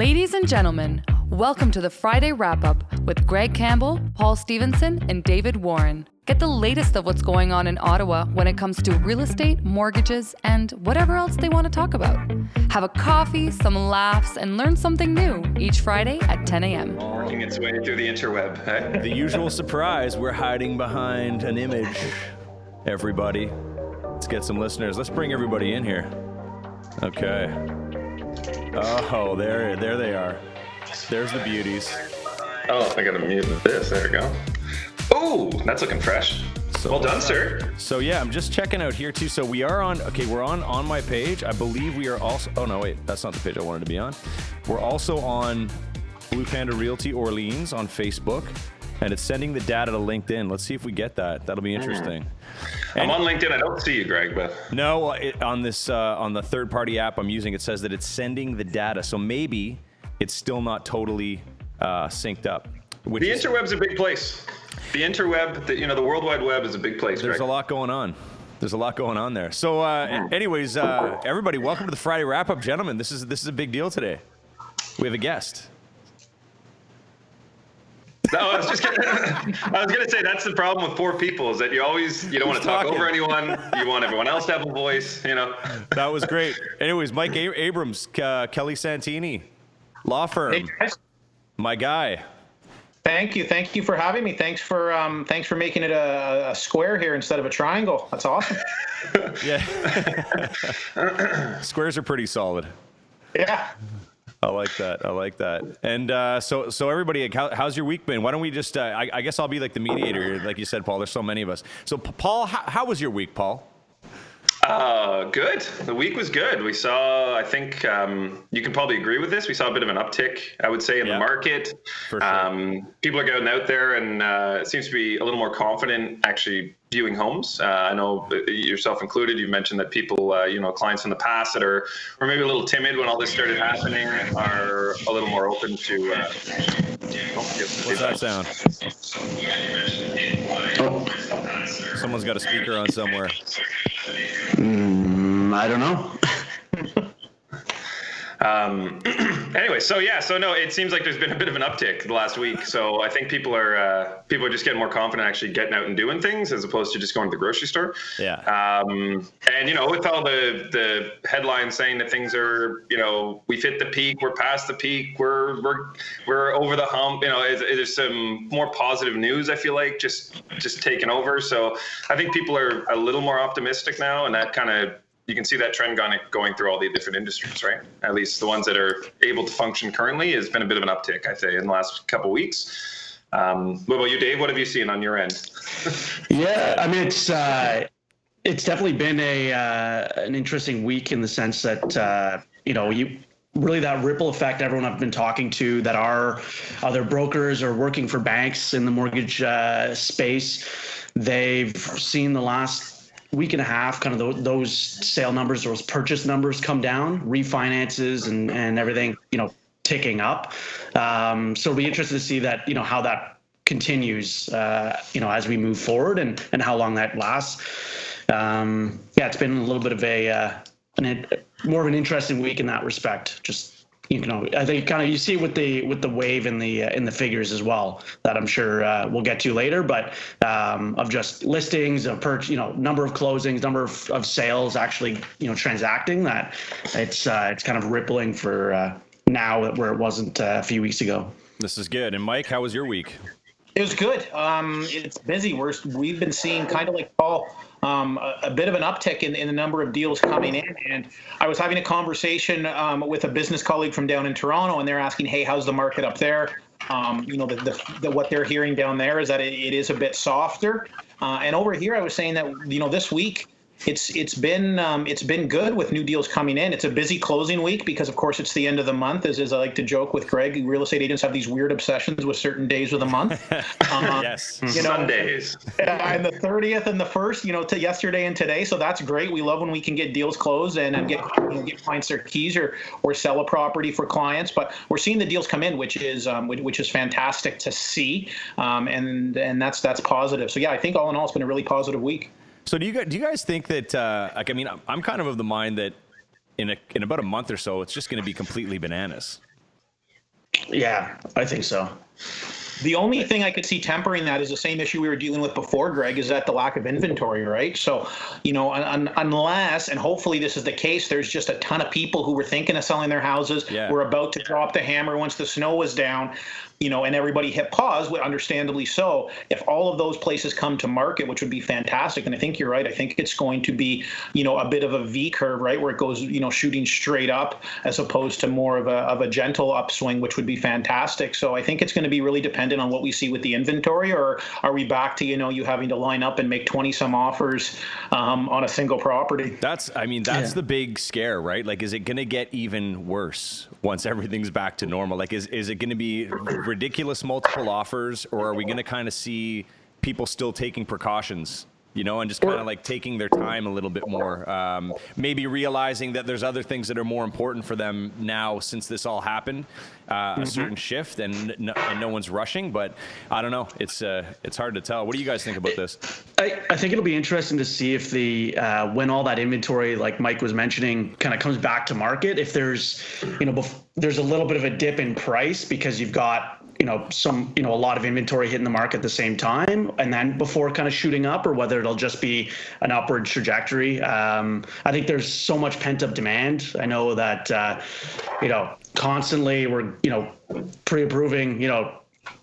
Ladies and gentlemen, welcome to the Friday wrap up with Greg Campbell, Paul Stevenson, and David Warren. Get the latest of what's going on in Ottawa when it comes to real estate, mortgages, and whatever else they want to talk about. Have a coffee, some laughs, and learn something new each Friday at 10 a.m. Working its way through the interweb. eh? The usual surprise, we're hiding behind an image. Everybody, let's get some listeners. Let's bring everybody in here. Okay. Oh, there, there they are. There's the beauties. Oh, I gotta mute this. There we go. Oh, that's looking fresh. So- well done, sir. So yeah, I'm just checking out here too. So we are on. Okay, we're on on my page. I believe we are also. Oh no, wait, that's not the page I wanted to be on. We're also on Blue Panda Realty Orleans on Facebook, and it's sending the data to LinkedIn. Let's see if we get that. That'll be interesting. I'm on LinkedIn. I don't see you, Greg, but No, it, on this uh, on the third party app I'm using, it says that it's sending the data. So maybe it's still not totally uh, synced up. Which the is, interweb's a big place. The interweb, the, you know, the World Wide Web is a big place, there's Greg. a lot going on. There's a lot going on there. So, uh, anyways, uh, everybody, welcome to the Friday wrap up, gentlemen. This is this is a big deal today. We have a guest. No, I was just gonna, I was gonna say that's the problem with poor people is that you always you don't want to talk over anyone. You want everyone else to have a voice. You know. That was great. anyways, Mike a- Abrams, uh, Kelly Santini, law firm, Hey guys, my guy. thank you, thank you for having me. Thanks for um, thanks for making it a, a square here instead of a triangle. That's awesome. Yeah. Squares are pretty solid. Yeah. I like that. I like that. And uh, so, so everybody, how, how's your week been? Why don't we just? Uh, I, I guess I'll be like the mediator like you said, Paul. There's so many of us. So, P- Paul, how, how was your week, Paul? Uh, good. The week was good. We saw, I think um, you can probably agree with this. We saw a bit of an uptick, I would say, in Yeah, the market. for sure. Um, people are going out there and uh, it seems to be a little more confident actually viewing homes. Uh, I know yourself included, you've mentioned that people, uh, you know, clients in the past that are were maybe a little timid when all this started happening are a little more open to. Uh, What's that sound? Someone's got a speaker on somewhere. Mm, I don't know. Um, anyway, so yeah, so no, it seems like there's been a bit of an uptick the last week. So I think people are uh, people are just getting more confident actually getting out and doing things as opposed to just going to the grocery store. Yeah. Um, and you know, with all the the headlines saying that things are, you know, we've hit the peak, we're past the peak, we're we're we're over the hump. You know, is- there's some more positive news. I feel like just just taking over. So I think people are a little more optimistic now, and that kind of you can see that trend going going through all the different industries, right? At least the ones that are able to function currently has been a bit of an uptick, I'd say, in the last couple weeks. Um, what about you, Dave? What have you seen on your end? Yeah, I mean it's uh, it's definitely been a uh, an interesting week in the sense that uh, you know you really that ripple effect everyone I've been talking to that are other brokers or working for banks in the mortgage uh, space, they've seen the last week and a half kind of tho- those sale numbers, or those purchase numbers come down, refinances and and everything you know ticking up. Um, so it'll be interesting to see that you know how that continues, uh, you know, as we move forward and, and how long that lasts. Um, yeah, it's been a little bit of a, uh, an, more of an interesting week in that respect. Just, you know, I think kind of you see with the with the wave in the uh, in the figures as well that I'm sure uh, we'll get to later. But um, of just listings, of per, you know, number of closings, number of, of sales actually, you know, transacting. That it's uh, it's kind of rippling for uh, now where it wasn't uh, a few weeks ago. This is good. And Mike, how was your week? It was good. Um, it's busy. We're we've been seeing kind of like Paul, um, a, a bit of an uptick in, in the number of deals coming in. And I was having a conversation um, with a business colleague from down in Toronto, and they're asking, "Hey, how's the market up there?" Um, you know, the, the, the, what they're hearing down there is that it, it is a bit softer. Uh, and over here, I was saying that you know this week it's it's been um, it's been good with new deals coming in. It's a busy closing week because of course it's the end of the month. As, as I like to joke with Greg, real estate agents have these weird obsessions with certain days of the month. Um, Yes. You know, Sundays. and the 30th and the first, you know, to yesterday and today. So that's great. We love when we can get deals closed and, and get you know, get clients their keys or or sell a property for clients. But we're seeing the deals come in, which is um, which, which is fantastic to see, um, and and that's that's positive. So yeah, I think all in all, it's been a really positive week. So do you guys, do you guys think that uh, like I mean I'm- I'm kind of of the mind that in a, in about a month or so it's just going to be completely bananas. Yeah, I think so. The only thing I could see tempering that is the same issue we were dealing with before, Greg, is that the lack of inventory, right? So, you know, un- unless, and hopefully this is the case, there's just a ton of people who were thinking of selling their houses, Yeah. were about to drop the hammer once the snow was down, you know, and everybody hit pause, would understandably so. If all of those places come to market, which would be fantastic, and I think you're right, I think it's going to be, you know, a bit of a V curve, right, where it goes, you know, shooting straight up as opposed to more of a of a gentle upswing, which would be fantastic. So I think it's going to be really dependent on what we see with the inventory, or are we back to, you know, you having to line up and make 20 some offers um, on a single property? That's, I mean, that's the big scare, right? Like, is it going to get even worse once everything's back to normal? Like, is, is it going to be ridiculous multiple offers, or are we going to kind of see people still taking precautions? You know, and just kind of like taking their time a little bit more. Um, maybe realizing that there's other things that are more important for them now since this all happened. Uh, A certain shift, and no, and no one's rushing. But I don't know. It's uh, it's hard to tell. What do you guys think about this? I, I think it'll be interesting to see if the uh, when all that inventory, like Mike was mentioning, kind of comes back to market. If there's, you know, bef- there's a little bit of a dip in price because you've got you know some you know a lot of inventory hitting the market at the same time and then before kind of shooting up or whether it'll just be an upward trajectory. Um, i think there's so much pent up demand. I know that uh, you know constantly we're you know pre-approving you know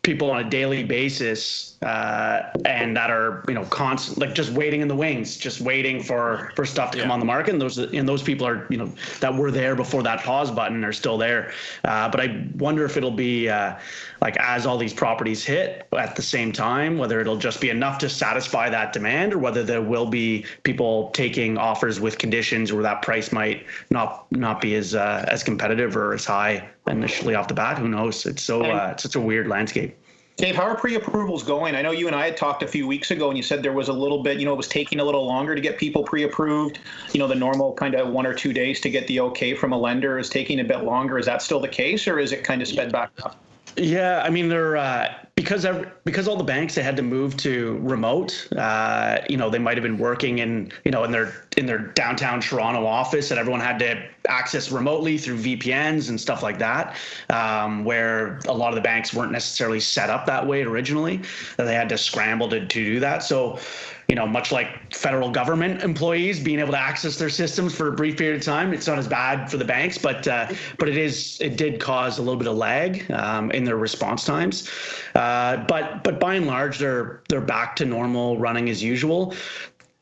people on a daily basis uh, and that are you know constant like just waiting in the wings just waiting for for stuff to come on the market. And those and those people are you know that were there before that pause button are still there. Uh, but i wonder if it'll be uh, like as all these properties hit at the same time whether it'll just be enough to satisfy that demand or whether there will be people taking offers with conditions where that price might not not be as uh, as competitive or as high initially off the bat who knows it's so uh, it's such a weird landscape Dave, how are pre-approvals going? I know you and I had talked a few weeks ago, and you said there was a little bit, you know, it was taking a little longer to get people pre-approved. You know, the normal kind of one or two days to get the okay from a lender is taking a bit longer. Is that still the case, or is it kind of sped back up? Yeah, I mean they're uh, because every, because all the banks they had to move to remote. Uh, you know, they might have been working in you know in their in their downtown Toronto office, and everyone had to access remotely through VPNs and stuff like that. Um, where a lot of the banks weren't necessarily set up that way originally, they had to scramble to, to do that. So you know, much like federal government employees being able to access their systems for a brief period of time, it's not as bad for the banks, but uh, but it is it did cause a little bit of lag um, in their response times. Uh, but but by and large, they're they're back to normal running as usual.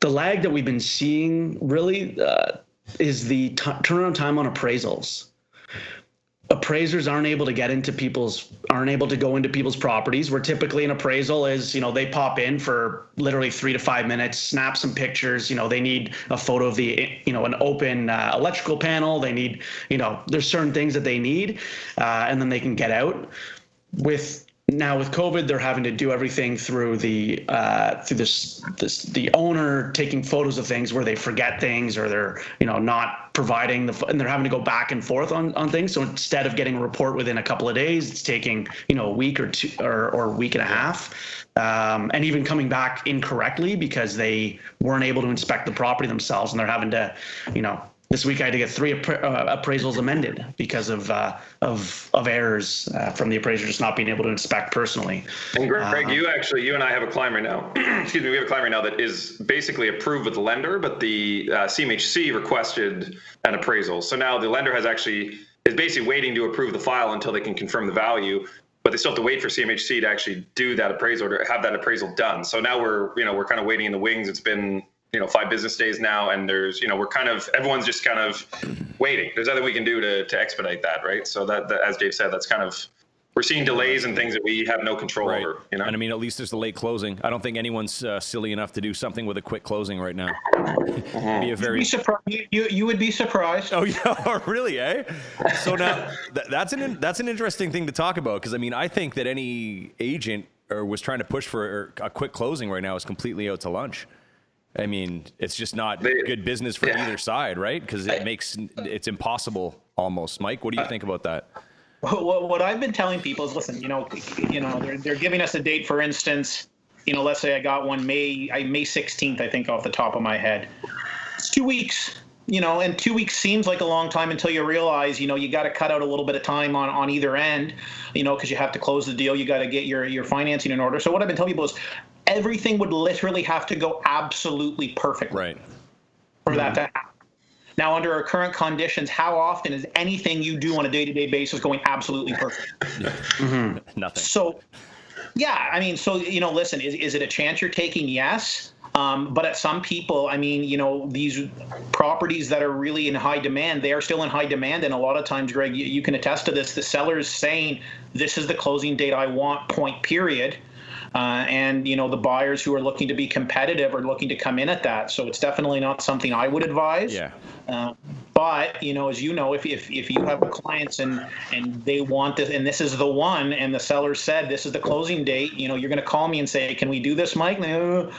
The lag that we've been seeing really uh, is the t- turnaround time on appraisals appraisers aren't able to get into people's aren't able to go into people's properties where typically an appraisal is you know they pop in for literally three to five minutes snap some pictures you know they need a photo of the you know an open uh, electrical panel they need you know there's certain things that they need uh, and then they can get out. With now with COVID, they're having to do everything through the uh, through this this the owner taking photos of things where they forget things or they're you know not providing the and they're having to go back and forth on on things. So instead of getting a report within a couple of days, it's taking you know a week or two or or a week and a half. Um, and even coming back incorrectly because they weren't able to inspect the property themselves and they're having to, you know, this week I had to get three appra- uh, appraisals amended because of uh, of of errors uh, from the appraiser just not being able to inspect personally. And Greg, Greg, Uh, you actually, you and I have a client right now. excuse me, we have a client right now that is basically approved with the lender, but the uh, CMHC requested an appraisal. So now the lender has actually is basically waiting to approve the file until they can confirm the value. But they still have to wait for CMHC to actually do that appraisal or to have that appraisal done. So now we're, you know, we're kind of waiting in the wings. It's been, you know, five business days now, and there's, you know, we're kind of everyone's just kind of waiting. There's nothing we can do to to expedite that, right? So that, that as Dave said, that's kind of we're seeing delays and things that we have no control Right. over. You know, And I mean, at least there's the late closing. I don't think anyone's uh, silly enough to do something with a quick closing right now. Be a very Be surprised. You, you, you would be surprised. Oh yeah, really? Eh? So now th- that's an that's an interesting thing to talk about because I mean I think that any agent or was trying to push for a quick closing right now is completely out to lunch. I mean, it's just not They- good business for yeah. either side, right? Because it makes it's impossible almost. Mike, what do you uh, think about that? What, what I've been telling people is, listen, you know, you know, they're, they're giving us a date. For instance, you know, let's say I got one May I, May 16th, I think, off the top of my head. It's two weeks. you know, and two weeks seems like a long time until you realize, you know, you got to cut out a little bit of time on, on either end, you know, because you have to close the deal, you got to get your your financing in order. So what I've been telling people is everything would literally have to go absolutely perfect Right. for that to happen. Now, under our current conditions, how often is anything you do on a day-to-day basis going absolutely perfect? Nothing. So, yeah, I mean, so you know, listen, is is it a chance you're taking? Yes. Um, but at some people, I mean, you know, these properties that are really in high demand, they are still in high demand. And a lot of times, Greg, you, you can attest to this. The seller's saying, this is the closing date I want, point, period. Uh, and, you know, the buyers who are looking to be competitive are looking to come in at that. So it's definitely not something I would advise. Yeah. Uh, but you know, as you know, if, if, if you have clients and and they want this, and this is the one, and the seller said this is the closing date, you know, you're going to call me and say, "Can we do this, Mike?" No.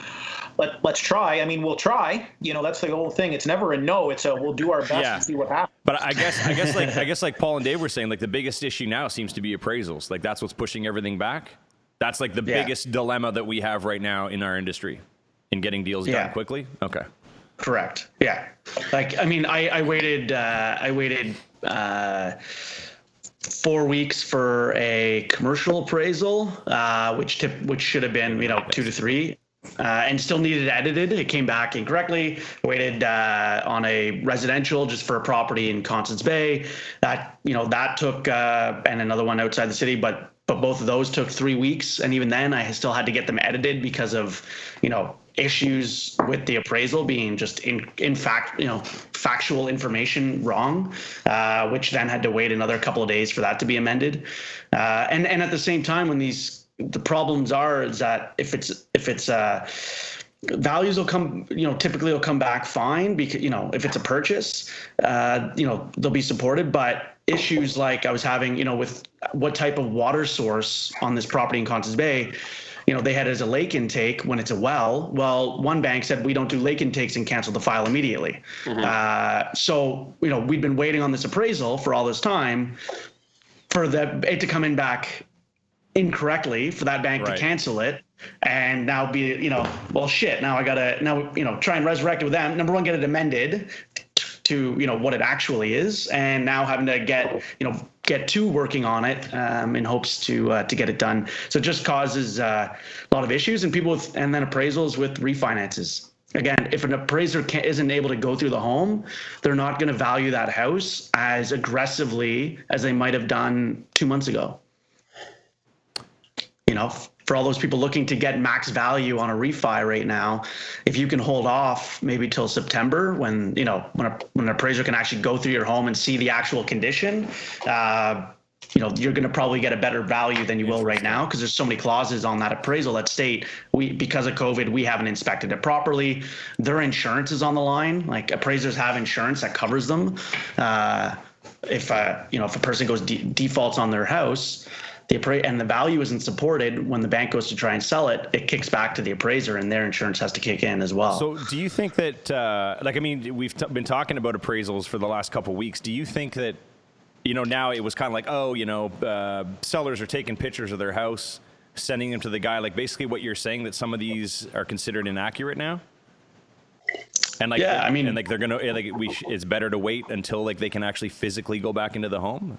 Let, let's try. I mean, we'll try. You know, that's the whole thing. It's never a no. It's a we'll do our best Yeah. and see what happens. But I guess I guess like I guess like Paul and Dave were saying, like the biggest issue now seems to be appraisals. Like that's what's pushing everything back. That's like the Yeah. biggest dilemma that we have right now in our industry in getting deals Yeah. done quickly. Okay. Correct. Yeah. Like I mean, I I waited uh, I waited uh, four weeks for a commercial appraisal, uh, which tip which should have been you know two to three. Uh, and still needed edited. It came back incorrectly. Waited uh, on a residential just for a property in Constance Bay. That you know that took uh, and another one outside the city, but but both of those took three weeks. And even then, I still had to get them edited because of you know issues with the appraisal being just in in fact you know factual information wrong uh, which then had to wait another couple of days for that to be amended uh, and and at the same time when these the problems are is that if it's if it's uh values will come you know typically will come back fine because you know if it's a purchase uh you know they'll be supported but issues like i was having you know with what type of water source on this property in Constance Bay you know they had as a lake intake when it's a well. Well one bank said we don't do lake intakes and canceled the file immediately. Uh, so you know we'd been waiting on this appraisal for all this time for the it to come in back incorrectly for that bank Right. to cancel it and now be you know well shit now i gotta now you know try and resurrect it with them. Number one get it amended to you know what it actually is and now having to get you know get to working on it um, in hopes to uh, to get it done. So it just causes uh, a lot of issues and people with and then appraisals with refinances. Again if an appraiser isn't able to go through the home they're not going to value that house as aggressively as they might have done two months ago. You know, for all those people looking to get max value on a refi right now, if you can hold off maybe till September when, you know, when, a, when an appraiser can actually go through your home and see the actual condition, uh, you know, you're going to probably get a better value than you will right now because there's so many clauses on that appraisal that state we because of COVID we haven't inspected it properly. Their insurance is on the line. Like appraisers have insurance that covers them. Uh, if uh, you know if a person goes de- defaults on their house, the appra- and the value isn't supported when the bank goes to try and sell it, it kicks back to the appraiser and their insurance has to kick in as well. So, do you think that, uh, like, I mean, we've t- been talking about appraisals for the last couple weeks. Do you think that, you know, now it was kind of like, oh, you know, uh, sellers are taking pictures of their house, sending them to the guy. Like, basically, what you're saying that some of these are considered inaccurate now. And like, Yeah, I mean- and like they're gonna like we. Sh- it's better to wait until like they can actually physically go back into the home.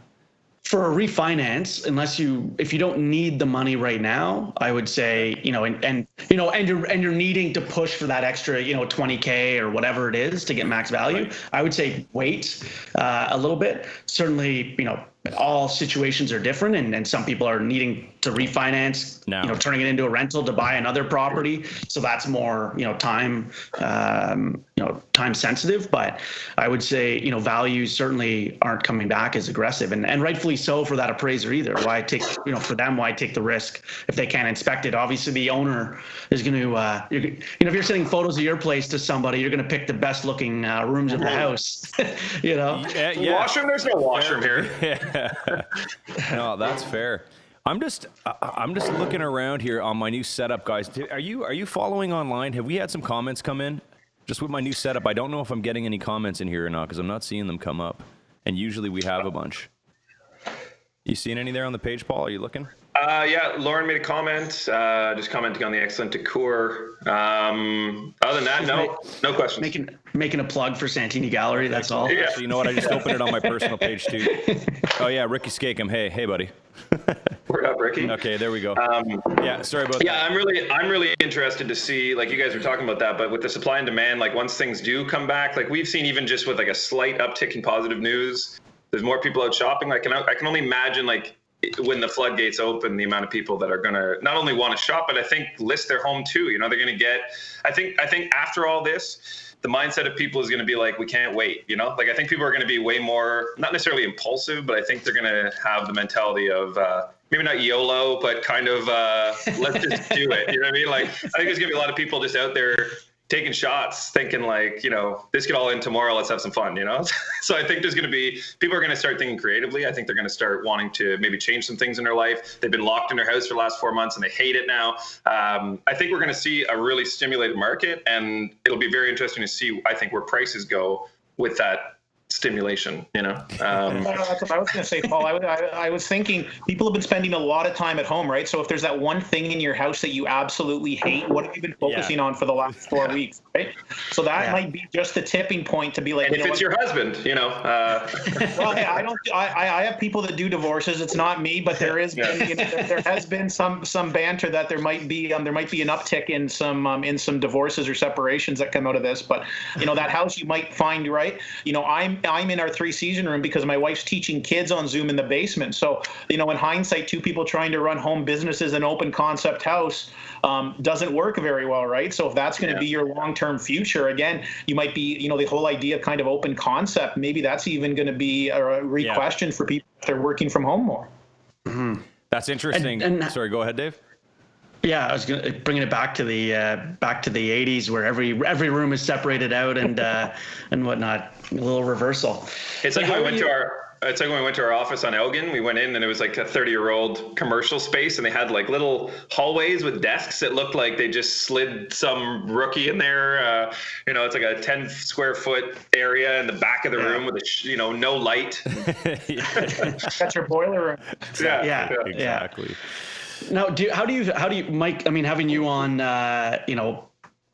For a refinance, unless you if you don't need the money right now, I would say you know, and and you know, and you're and you're needing to push for that extra you know 20k or whatever it is to get max value. I would say wait uh, a little bit. Certainly, you know, all situations are different, and and some people are needing to refinance, Now. you know, turning it into a rental to buy another property. So that's more you know time um, you know time sensitive. But I would say you know values certainly aren't coming back as aggressive, and and rightfully so for that appraiser either. Why take you know for them why take the risk if they can't inspect it? Obviously the owner is going to uh, you're, know if you're sending photos of your place to somebody, you're going to pick the best looking uh, rooms of the house. you know. Yeah, yeah. Washroom? There's no washroom here. no, that's fair. I'm just I'm just looking around here on my new setup, guys. Are you are you following online? Have we had some comments come in? Just with my new setup, I don't know if I'm getting any comments in here or not because I'm not seeing them come up. And usually we have a bunch. You seeing any there on the page, Paul? Are you looking? Uh, yeah, Lauren made a comment, uh, just commenting on the excellent decor. Um, other than that, no, no questions. Making making a plug for Santini Gallery. That's all. Yeah. Actually, you know what? I just opened it on my personal page too. Oh yeah, Ricky Skakem. Hey, hey, buddy. Word up, Ricky. Okay, there we go. Um, yeah, sorry about Yeah, that. I'm really, I'm really interested to see, like you guys were talking about that, but with the supply and demand, like once things do come back, like we've seen even just with like a slight uptick in positive news, there's more people out shopping. Like, can I, I can only imagine like when the floodgates open, the amount of people that are gonna not only want to shop, but I think list their home too. You know, they're gonna get. I think, I think after all this. The mindset of people is going to be like, we can't wait, you know. Like I think people are going to be way more, not necessarily impulsive, but I think they're going to have the mentality of uh, maybe not YOLO, but kind of uh, let's just do it. You know what I mean? Like I think there's gonna be a lot of people just out there taking shots, thinking like, you know, this could all end tomorrow. Let's have some fun. You know. so I think there's gonna be people are gonna start thinking creatively. I think they're gonna start wanting to maybe change some things in their life. They've been locked in their house for the last four months and they hate it now. Um, I think we're gonna see a really stimulated market, and it'll be very interesting to see. I think where prices go with that stimulation. You know. Um, Uh, That's what I was going to say, Paul. I, I, I was thinking people have been spending a lot of time at home, right? So if there's that one thing in your house that you absolutely hate, what have you been focusing on for the last four weeks, right? So that Yeah. might be just the tipping point to be like, and you if know it's what? your husband, you know. Uh, well, hey, I don't. I, I I have people that do divorces. It's not me, but there is Yeah. been, you know, there, there has been some some banter that there might be um, there might be an uptick in some um, in some divorces or separations that come out of this. But you know that house you might find right. You know I'm I'm in our three season room because my wife's teaching kids on Zoom in the basement. So you know in hindsight, two people trying to run home businesses in open concept house um, doesn't work very well, right? So if that's going to Yeah. be your long term future, again, you might be you know the whole idea of kind of open concept. Maybe that's even going to be a re-question for people if they're working from home more. That's interesting. And- and- sorry, go ahead, Dave. Yeah, I was gonna bringing it back to the uh, back to the '80s, where every every room is separated out and uh, and whatnot. A little reversal. It's like how when we went you- to our. It's like when we went to our office on Elgin. We went in and it was like a 30 year old commercial space, and they had like little hallways with desks. It looked like they just slid some rookie in there. Uh, you know, it's like a 10 square foot area in the back of the room with a sh- you know no light. That's your boiler room. yeah, Yeah. Exactly. Now, do you, how do you how do you Mike? I mean, having you on, uh, you know,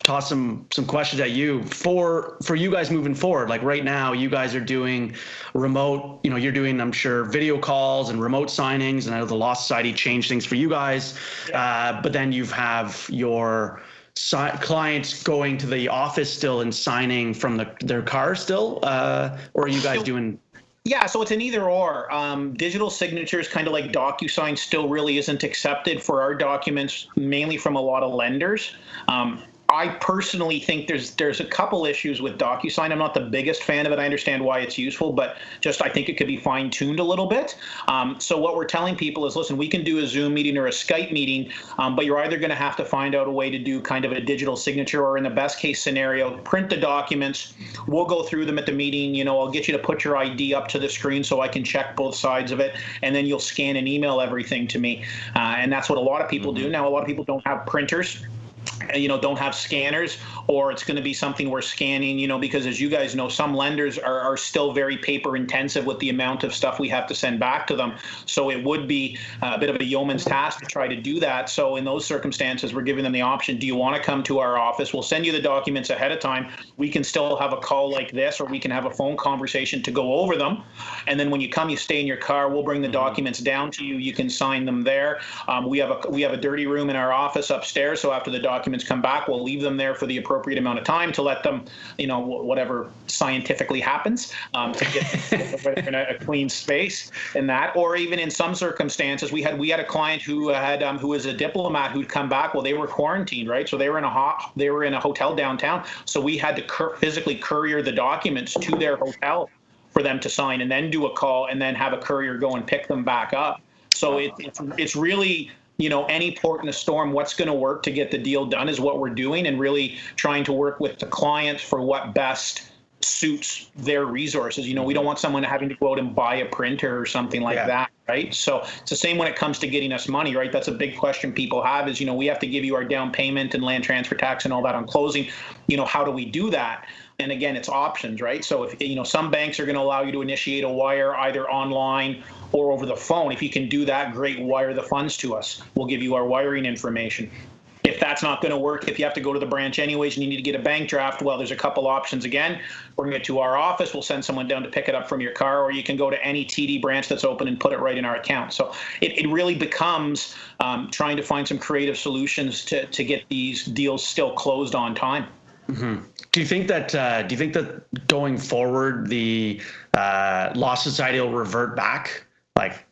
toss some some questions at you for for you guys moving forward. Like right now, you guys are doing remote. You know, you're doing I'm sure video calls and remote signings. And I know the Law Society changed things for you guys, uh, but then you have your si- clients going to the office still and signing from the their car still, uh, or are you guys doing? Yeah, so it's an either or. Um, digital signatures, kind of like DocuSign, still really isn't accepted for our documents, mainly from a lot of lenders. Um, I personally think there's there's a couple issues with DocuSign. I'm not the biggest fan of it. I understand why it's useful, but just I think it could be fine tuned a little bit. Um, so what we're telling people is, listen, we can do a Zoom meeting or a Skype meeting, um, but you're either going to have to find out a way to do kind of a digital signature, or in the best case scenario, print the documents. We'll go through them at the meeting. You know, I'll get you to put your ID up to the screen so I can check both sides of it, and then you'll scan and email everything to me. Uh, and that's what a lot of people do now. A lot of people don't have printers Uh, you know don't have scanners or it's going to be something we're scanning you know because as you guys know some lenders are, are still very paper intensive with the amount of stuff we have to send back to them. So it would be uh, a bit of a yeoman's task to try to do that. So in those circumstances we're giving them the option do you want to come to our office? We'll send you the documents ahead of time. We can still have a call like this or we can have a phone conversation to go over them. And then when you come you stay in your car we'll bring the mm-hmm. documents down to you. You can sign them there. Um, we have a we have a dirty room in our office upstairs so after the documents come back we'll leave them there for the appropriate amount of time to let them you know wh- whatever scientifically happens um, to get in a, a clean space in that. Or even in some circumstances we had we had a client who had um, who was a diplomat who'd come back well they were quarantined right? So they were in a hot they were in a hotel downtown so we had to cur- physically courier the documents to their hotel for them to sign and then do a call and then have a courier go and pick them back up. So it, it's it's really you know any port in a storm what's going to work to get the deal done is what we're doing and really trying to work with the clients for what best suits their resources. You know we don't mm-hmm. want someone having to go out and buy a printer or something like Yeah. that right? So it's the same when it comes to getting us money, right? That's a big question people have is, you know, we have to give you our down payment and land transfer tax and all that on closing. You know, how do we do that? And again, it's options, right? So if you know some banks are going to allow you to initiate a wire either online or over the phone. If you can do that, great. Wire the funds to us. We'll give you our wiring information. That's not going to work, if you have to go to the branch anyways and you need to get a bank draft, well, there's a couple options again. Bring it to our office. We'll send someone down to pick it up from your car, or you can go to any TD branch that's open and put it right in our account. So it, it really becomes um, trying to find some creative solutions to, to get these deals still closed on time. Mm-hmm. Do you think that uh, do you think that going forward the uh, Law Society will revert back, like,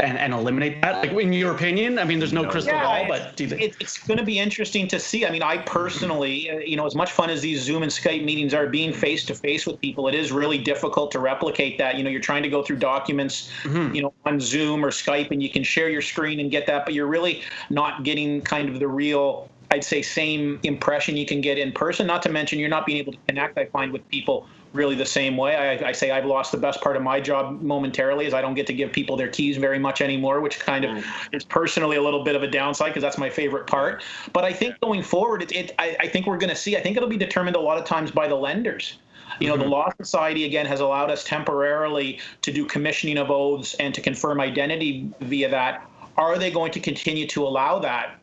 and, and eliminate that? Like, in your opinion, I mean, there's no crystal Yeah, ball, but do you think? it's going to be interesting to see. I mean, I personally, uh, you know, as much fun as these Zoom and Skype meetings are, being face to face with people, it is really difficult to replicate that. You know, you're trying to go through documents, Mm-hmm. you know, on Zoom or Skype, and you can share your screen and get that, but you're really not getting kind of the real. I'd say same impression you can get in person. Not to mention you're not being able to connect. I find with people really the same way. I, I say I've lost the best part of my job momentarily, is I don't get to give people their keys very much anymore, which kind of is personally a little bit of a downside because that's my favorite part. But I think going forward, it, it I, I think we're going to see. I think it'll be determined a lot of times by the lenders. You know, the mm-hmm. Law Society again has allowed us temporarily to do commissioning of oaths and to confirm identity via that. Are they going to continue to allow that?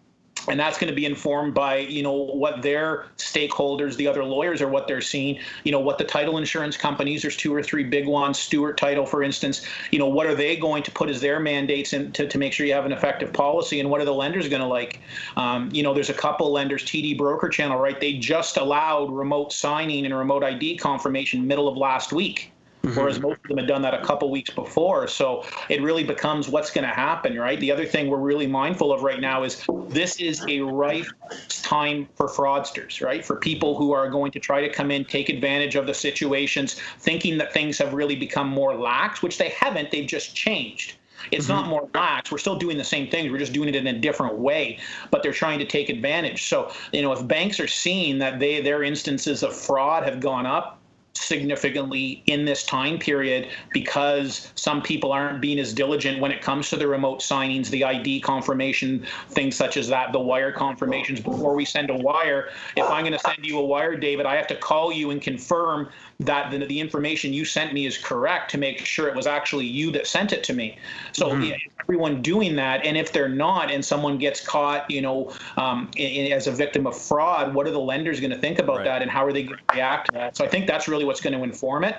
And that's going to be informed by you know what their stakeholders the other lawyers are what they're seeing. You know what the title insurance companies there's two or three big ones stewart title for instance. You know what are they going to put as their mandates to, to make sure you have an effective policy and what are the lenders going to like? Um, you know there's a couple lenders td broker channel right? They just allowed remote signing and remote id confirmation middle of last week whereas mm-hmm. most of them had done that a couple weeks before. So it really becomes what's going to happen, right? The other thing we're really mindful of right now is this is a rife time for fraudsters, right? For people who are going to try to come in, take advantage of the situations, thinking that things have really become more lax, which they haven't. They've just changed. It's not mm-hmm. more lax. We're still doing the same things. We're just doing it in a different way, but they're trying to take advantage. So, you know, if banks are seeing that they their instances of fraud have gone up, significantly in this time period because some people aren't being as diligent when it comes to the remote signings, the ID confirmation, things such as that, the wire confirmations before we send a wire. If I'm going to send you a wire, David, I have to call you and confirm that the, the information you sent me is correct to make sure it was actually you that sent it to me. So mm-hmm. yeah, everyone doing that, and if they're not, and someone gets caught, you know, um, in, in- as a victim of fraud, what are the lenders going to think about Right. that, and how are they going to react to that? So I think that's really what's going to inform it.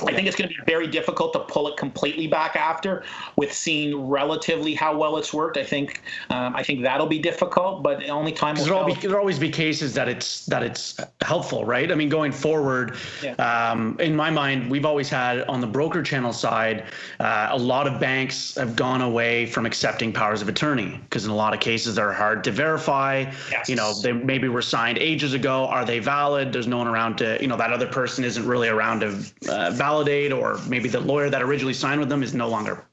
I think it's going to be very difficult to pull it completely back after, with seeing relatively how well it's worked. I think um, I think that'll be difficult, but only time will tell. be, there'll always be cases that it's that it's helpful, right? I mean, going forward, Yeah. um, in my mind, we've always had on the broker channel side, uh, a lot of banks have gone away from accepting powers of attorney because in a lot of cases they're hard to verify. Yes. You know, they maybe were signed ages ago. Are they valid? There's no one around to, you know, that other person isn't really around to uh, validate, or maybe the lawyer that originally signed with them is no longer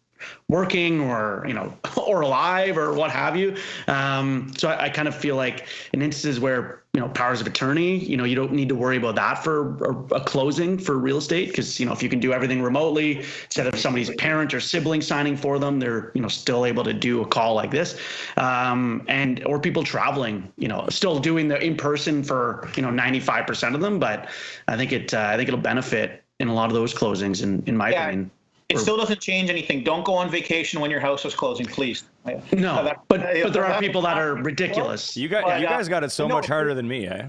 working or you know or alive or what have you. Um, so I, I kind of feel like in instances where you know powers of attorney you know you don't need to worry about that for a, a closing for real estate because you know if you can do everything remotely instead of somebody's parent or sibling signing for them they're you know still able to do a call like this. Um, and or people traveling you know still doing the in person for you know 95% of them but i think it uh, i think it'll benefit in a lot of those closings in, in my Yeah. opinion It still doesn't change anything. Don't go on vacation when your house is closing, please. No, that- but but there are people that are ridiculous. You guys, Well, you guys got it so No, much harder than me, eh?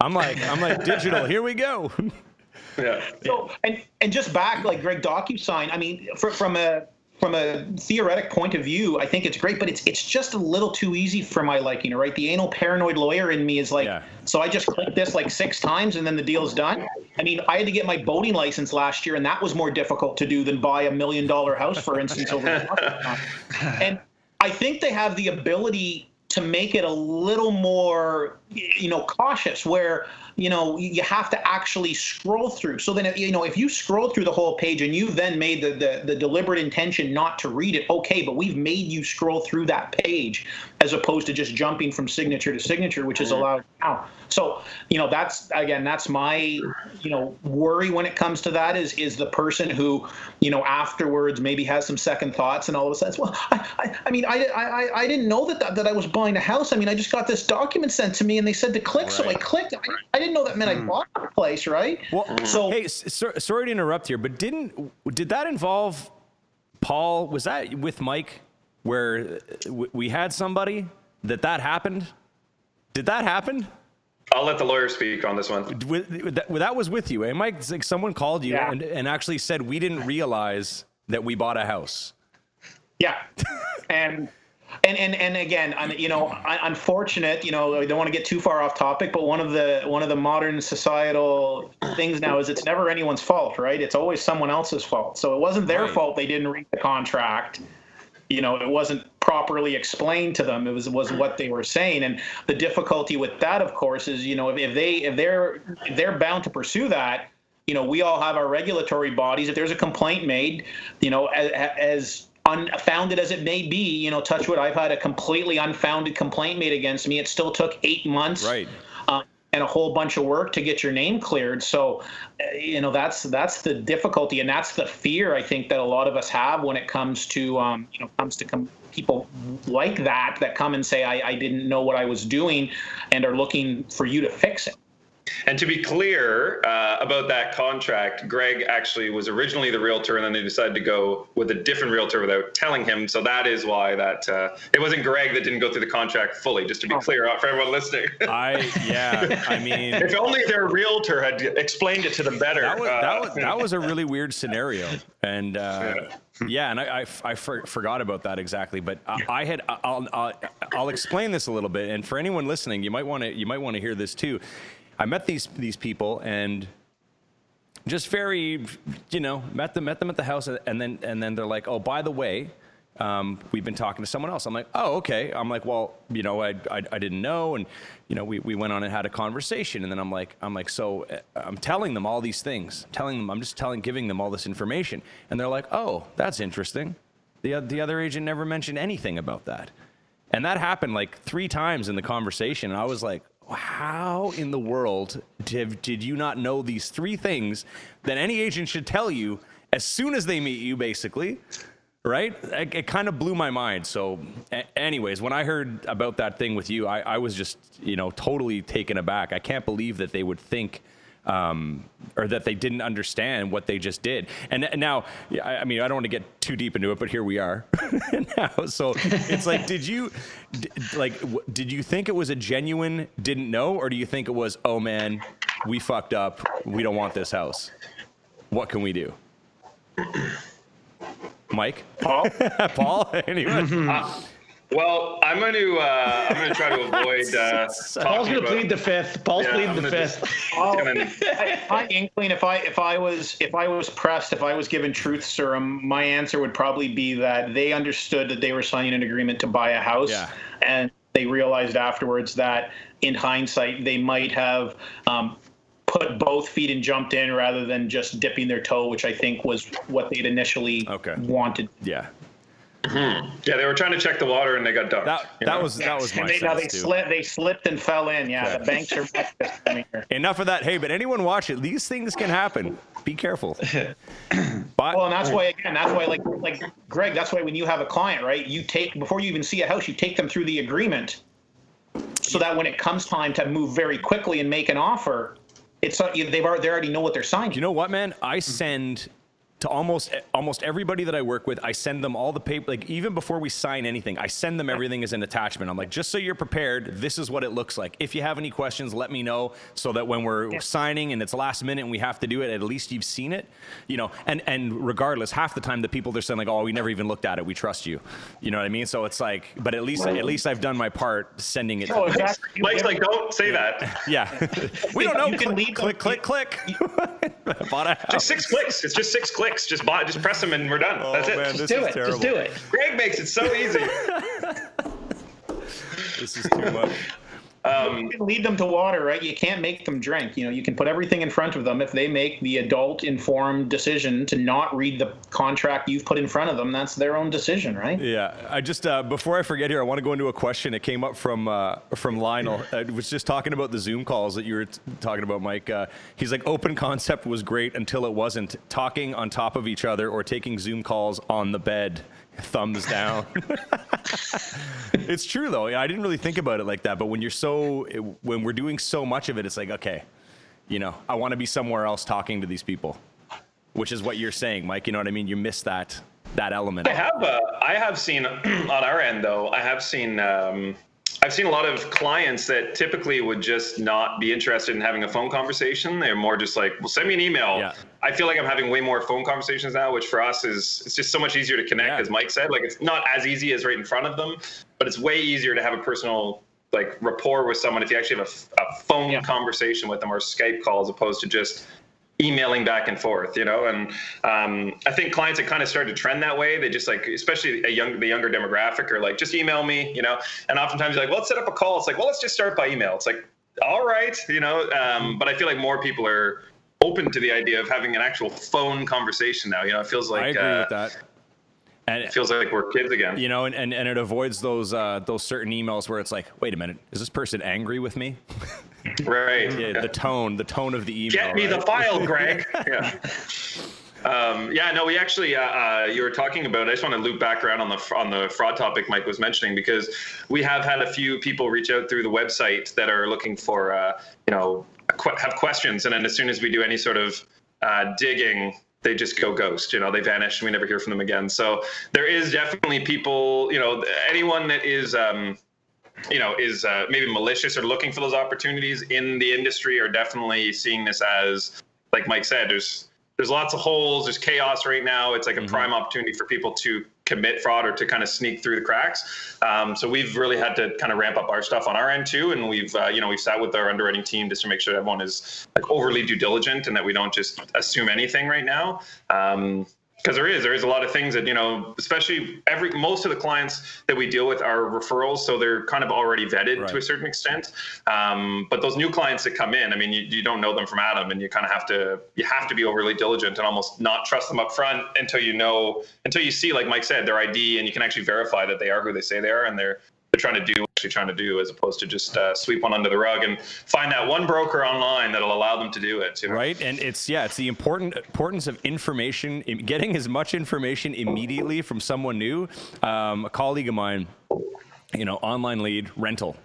I'm like, I'm like digital. Here we go. Yeah. So and and just back like Greg DocuSign. I mean, for, from a from a theoretic point of view, I think it's great, but it's it's just a little too easy for my liking. Right, the anal paranoid lawyer in me is like, Yeah. so I just click this like six times and then the deal's done. I mean, I had to get my boating license last year, and that was more difficult to do than buy a million dollar house, for instance, over the And I think they have the ability to make it a little more, you know, cautious where, you know, you have to actually scroll through. So then, you know, if you scroll through the whole page and you've then made the, the, the deliberate intention not to read it, okay, but we've made you scroll through that page as opposed to just jumping from signature to signature, which is allowed now. So, you know, that's again, that's my, you know, worry when it comes to that is is the person who, you know, afterwards maybe has some second thoughts and all of a sudden, well, I, I, I mean, I, I, I didn't know that, that that I was buying a house. I mean, I just got this document sent to me and they said to click, so I clicked. I, I didn't know that meant I bought the place, right? Well, So- hey, so, sorry to interrupt here, but didn't did that involve Paul? Was that with Mike, where uh, we had somebody that that happened? Did that happen? I'll let the lawyer speak on this one. With, with that, that was with you, eh, Mike? Like someone called you Yeah. and, and actually said we didn't realize that we bought a house. Yeah, and and and and again, you know, unfortunate. You know, I don't want to get too far off topic, but one of the one of the modern societal things now is it's never anyone's fault, right? It's always someone else's fault. So it wasn't their Right. fault they didn't read the contract. You know, it wasn't properly explained to them. It was was what they were saying, and the difficulty with that, of course, is you know if, if they if they're if they're bound to pursue that. You know, we all have our regulatory bodies. If there's a complaint made, you know, as, as unfounded as it may be, you know, Touchwood, I've had a completely unfounded complaint made against me. It still took eight months, Right. uh, and a whole bunch of work to get your name cleared. So, uh, you know, that's that's the difficulty, and that's the fear I think that a lot of us have when it comes to, um, you know, comes to com- people like that that come and say, I, I didn't know what I was doing, and are looking for you to fix it. And to be clear uh, about that contract, Greg actually was originally the realtor, and then they decided to go with a different realtor without telling him. So that is why that uh, it wasn't Greg that didn't go through the contract fully. Just to be clear uh, for everyone listening. I yeah, I mean if only their realtor had explained it to them better. that was that Uh, was that was a really weird scenario, and uh, yeah, and I I, I for, forgot about that exactly. But I, I had I'll, I'll I'll explain this a little bit, and for anyone listening, you might want to you might want to hear this too. I met these these people and just very, you know, met them met them at the house, and then and then they're like, oh, by the way. Um, we've been talking to someone else. I'm like, oh, okay. I'm like, well, you know, I, I, I didn't know. And, you know, we, we went on and had a conversation. And then I'm like, I'm like, so uh, I'm telling them all these things, telling them, I'm just telling, giving them all this information. And they're like, oh, that's interesting. The, the other agent never mentioned anything about that. And that happened like three times in the conversation. And I was like, how in the world did, did you not know these three things that any agent should tell you as soon as they meet you, basically? Right? It, it kind of blew my mind. So, a- anyways, when I heard about that thing with you, I, I was just, you know, totally taken aback. I can't believe that they would think um, or that they didn't understand what they just did. And now, I I mean, I don't want to get too deep into it, but here we are now. So it's like, did you, like, did you think it was a genuine didn't know, or do you think it was, oh man, we fucked up, we don't want this house? What can we do? Mike, Paul? Paul, anyone? Well, I'm going to uh, I'm going to try to avoid. Uh, Paul's going to plead the fifth. Paul's Yeah, pleading I'm the fifth. just- Oh, and then- I- my inkling, if I if I was if I was pressed, if I was given truth serum, my answer would probably be that they understood that they were signing an agreement to buy a house, Yeah. and they realized afterwards that, in hindsight, they might have. Um, Put both feet and jumped in rather than just dipping their toe, which I think was what they'd initially Okay. wanted. yeah, Mm-hmm. yeah, they were trying to check the water and they got dumped. that that was that was my And they, now they sense too. slipped. They slipped and fell in. Yeah, Okay. the banks are. coming here. Enough of that. Hey, but anyone watch it? These things can happen. Be careful. But Well, and that's why again, that's why like like Greg, that's why when you have a client, right, you take before you even see a house, you take them through the agreement, so that when it comes time to move very quickly and make an offer, it's not they've already they already know what they're signing. You know what, man? I send to almost almost everybody that I work with. I send them all the paper. Like even before we sign anything, I send them everything as an attachment. I'm like, just so you're prepared. This is what it looks like. If you have any questions, let me know, so that when we're signing and it's last minute and we have to do it, at least you've seen it. You know, and and regardless, half the time the people they're saying like, oh, we never even looked at it. We trust you. You know what I mean? So it's like, but at least at least I've done my part sending it. to Oh, them. exactly. You Mike's like, don't say that. Yeah, we don't know. You can click, leave click, them- click, click. Bought a house. Just six clicks. It's just six clicks. Just buy, just press them and we're done. Oh, That's it. man, Just do it. terrible. Just do it. Greg makes it so easy. This is too much. Um, you can lead them to water, right? You can't make them drink. You know, you can put everything in front of them. If they make the adult informed decision to not read the contract you've put in front of them, that's their own decision, right? Yeah, I just uh, before I forget here, I want to go into a question. It came up from uh, from Lionel. I was just talking about the Zoom calls that you were t- talking about, Mike. Uh, he's like, open concept was great until it wasn't. Talking on top of each other or taking Zoom calls on the bed. Thumbs down. it's true though. I didn't really think about it like that, but when you're so when we're doing so much of it, it's like okay, you know, I want to be somewhere else talking to these people, which is what you're saying, Mike. You know what I mean? You miss that that element. I have uh, I have seen on our end though. I have seen um, I've seen a lot of clients that typically would just not be interested in having a phone conversation. They're more just like, well, send me an email. Yeah. I feel like I'm having way more phone conversations now, which for us is it's just so much easier to connect, Yeah. as Mike said. Like it's not as easy as right in front of them, but it's way easier to have a personal like rapport with someone if you actually have a phone Yeah. conversation with them or Skype call as opposed to just emailing back and forth, you know. And um, I think clients have kind of started to trend that way. They just like, especially a young, the younger demographic, are like, just email me, you know. And oftentimes, you're like, well, let's set up a call. It's like, well, let's just start by email. It's like, all right, you know. Um, but I feel like more people are open to the idea of having an actual phone conversation now. You know, it feels like I agree uh, with that. And It feels like we're kids again. you know, and, and, and it avoids those uh, those certain emails where it's like, wait a minute, is this person angry with me? Right. Yeah, the tone, the tone of the email. Get me the file, Greg. yeah. Um, yeah, no, we actually, uh, uh, you were talking about. I just want to loop back around on the on the fraud topic Mike was mentioning because we have had a few people reach out through the website that are looking for, uh, you know, have questions, and then as soon as we do any sort of uh, digging, they just go ghost. You know, they vanish, and we never hear from them again. So there is definitely people, you know, anyone that is. Um, you know, is uh, maybe malicious or looking for those opportunities in the industry are definitely seeing this as, like Mike said, there's there's lots of holes, there's chaos right now. It's like a prime opportunity for people to commit fraud or to kind of sneak through the cracks. Um, so we've really had to kind of ramp up our stuff on our end too, and we've uh, you know we've sat with our underwriting team just to make sure everyone is like overly due diligent and that we don't just assume anything right now. Um, because there is there is a lot of things that you know especially every most of the clients that we deal with are referrals so they're kind of already vetted Right. to a certain extent um, but those new clients that come in i mean you, you don't know them from adam and you kind of have to you have to be overly diligent and almost not trust them up front until you know until you see like mike said their id and you can actually verify that they are who they say they are and they're they're trying to do what they're trying to do as opposed to just uh, sweep one under the rug and find that one broker online that'll allow them to do it you know? right and it's yeah it's the important importance of information getting as much information immediately from someone new. Um, a colleague of mine you know online lead rental.